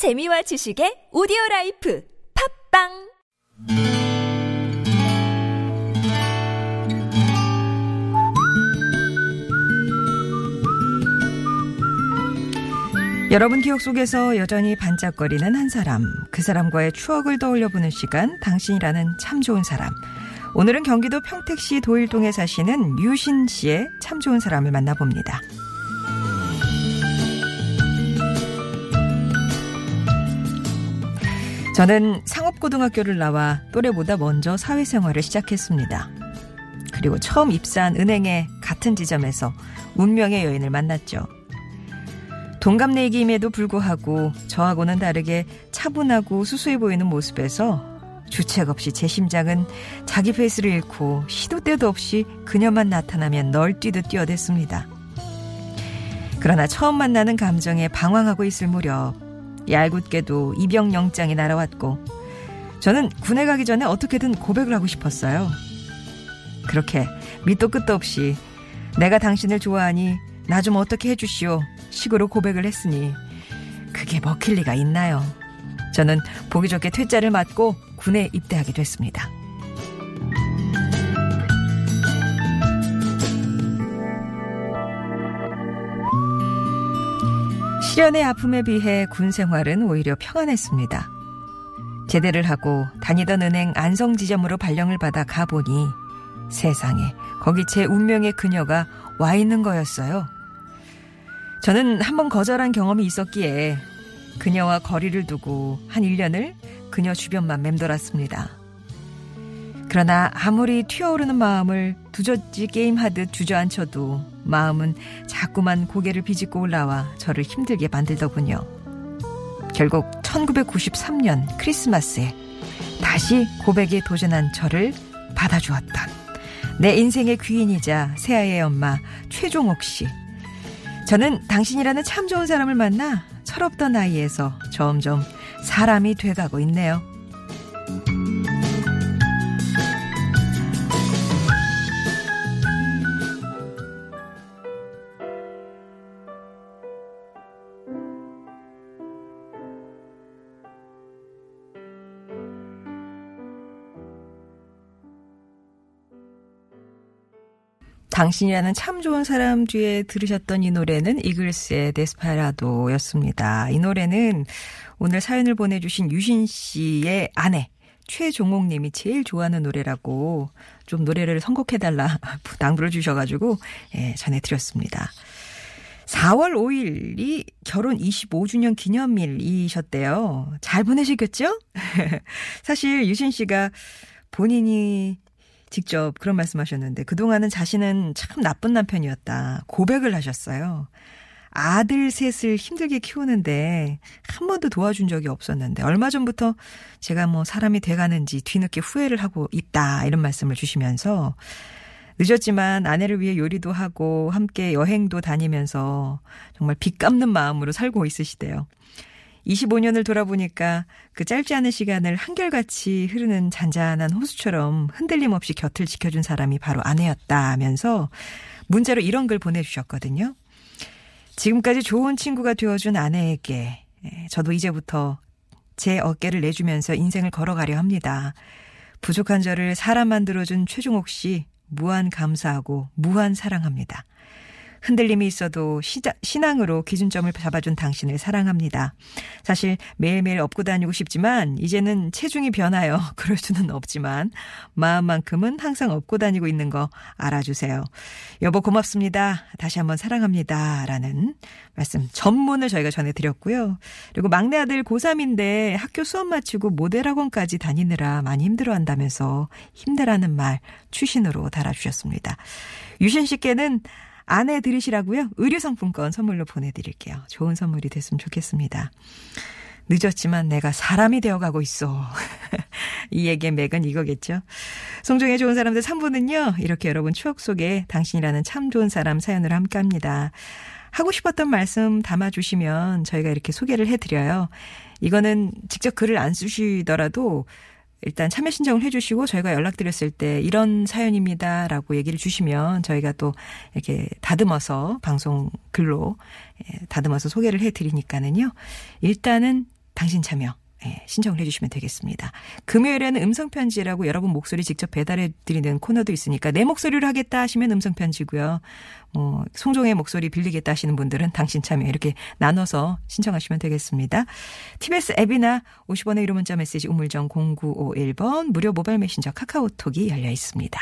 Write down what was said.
재미와 지식의 오디오 라이프 팟빵 여러분 기억 속에서 여전히 반짝거리는 한 사람, 그 사람과의 추억을 떠올려 보는 시간, 당신이라는 참 좋은 사람. 오늘은 경기도 평택시 도일동에 사시는 유신 씨의 참 좋은 사람을 만나봅니다. 저는 상업고등학교를 나와 또래보다 먼저 사회생활을 시작했습니다. 그리고 처음 입사한 은행의 같은 지점에서 운명의 여인을 만났죠. 동갑내기임에도 불구하고 저하고는 다르게 차분하고 수수해 보이는 모습에서 주책 없이 제 심장은 자기 페이스를 잃고 시도 때도 없이 그녀만 나타나면 널뛰듯 뛰어댔습니다. 그러나 처음 만나는 감정에 방황하고 있을 무렵 얄궂게도 입영 영장이 날아왔고 저는 군에 가기 전에 어떻게든 고백을 하고 싶었어요. 그렇게 밑도 끝도 없이 내가 당신을 좋아하니 나 좀 어떻게 해주시오 식으로 고백을 했으니 그게 먹힐 리가 있나요? 저는 보기 좋게 퇴짜를 맞고 군에 입대하게 됐습니다. 시련의 아픔에 비해 군 생활은 오히려 평안했습니다. 제대를 하고 다니던 은행 안성 지점으로 발령을 받아 가보니 세상에 거기 제 운명의 그녀가 와 있는 거였어요. 저는 한 번 거절한 경험이 있었기에 그녀와 거리를 두고 한 1년을 그녀 주변만 맴돌았습니다. 그러나 아무리 튀어오르는 마음을 두저지 게임하듯 주저앉혀도 마음은 자꾸만 고개를 비집고 올라와 저를 힘들게 만들더군요. 결국 1993년 크리스마스에 다시 고백에 도전한 저를 받아주었던 내 인생의 귀인이자 새아이의 엄마 최종옥 씨. 저는 당신이라는 참 좋은 사람을 만나 철없던 나이에서 점점 사람이 돼가고 있네요. 당신이라는 참 좋은 사람 뒤에 들으셨던 이 노래는 이글스의 데스파라도였습니다. 이 노래는 오늘 사연을 보내주신 유신 씨의 아내 최종옥 님이 제일 좋아하는 노래라고 좀 노래를 선곡해달라 당부를 주셔가지고 예, 전해드렸습니다. 4월 5일이 결혼 25주년 기념일이셨대요. 잘 보내시겠죠? 사실 유신 씨가 본인이 직접 그런 말씀하셨는데 그동안은 자신은 참 나쁜 남편이었다. 고백을 하셨어요. 아들 셋을 힘들게 키우는데 한 번도 도와준 적이 없었는데 얼마 전부터 제가 뭐 사람이 돼가는지 뒤늦게 후회를 하고 있다 이런 말씀을 주시면서 늦었지만 아내를 위해 요리도 하고 함께 여행도 다니면서 정말 빚 갚는 마음으로 살고 있으시대요. 25년을 돌아보니까 그 짧지 않은 시간을 한결같이 흐르는 잔잔한 호수처럼 흔들림 없이 곁을 지켜준 사람이 바로 아내였다 하면서 문자로 이런 글 보내주셨거든요. 지금까지 좋은 친구가 되어준 아내에게 예, 저도 이제부터 제 어깨를 내주면서 인생을 걸어가려 합니다. 부족한 저를 사람 만들어준 최종옥 씨 무한 감사하고 무한 사랑합니다. 흔들림이 있어도 시자, 신앙으로 기준점을 잡아준 당신을 사랑합니다. 사실 매일매일 업고 다니고 싶지만 이제는 체중이 변하여 그럴 수는 없지만 마음만큼은 항상 업고 다니고 있는 거 알아주세요. 여보 고맙습니다. 다시 한번 사랑합니다. 라는 말씀 전문을 저희가 전해드렸고요. 그리고 막내 아들 고3인데 학교 수업 마치고 모델학원까지 다니느라 많이 힘들어 한다면서 힘들어하는 말 추신으로 달아주셨습니다. 유신 씨께는 아내 들으시라고요? 의류상품권 선물로 보내드릴게요. 좋은 선물이 됐으면 좋겠습니다. 늦었지만 내가 사람이 되어가고 있어. 이 얘기의 맥은 이거겠죠. 송정의 좋은 사람들 3부는요. 이렇게 여러분 추억 속에 당신이라는 참 좋은 사람 사연을 함께 합니다. 하고 싶었던 말씀 담아주시면 저희가 이렇게 소개를 해드려요. 이거는 직접 글을 안 쓰시더라도 일단 참여 신청을 해주시고 저희가 연락드렸을 때 이런 사연입니다라고 얘기를 주시면 저희가 또 이렇게 다듬어서 방송 글로 예, 다듬어서 소개를 해드리니까는요. 일단은 당신 참여 예, 신청을 해주시면 되겠습니다. 금요일에는 음성편지라고 여러분 목소리 직접 배달해드리는 코너도 있으니까 내 목소리로 하겠다 하시면 음성편지고요. 뭐 송종의 목소리 빌리겠다 하시는 분들은 당신 참여 이렇게 나눠서 신청하시면 되겠습니다. TBS 앱이나 50원의 1호 문자 메시지 우물정 0951번 무료 모바일 메신저 카카오톡이 열려 있습니다.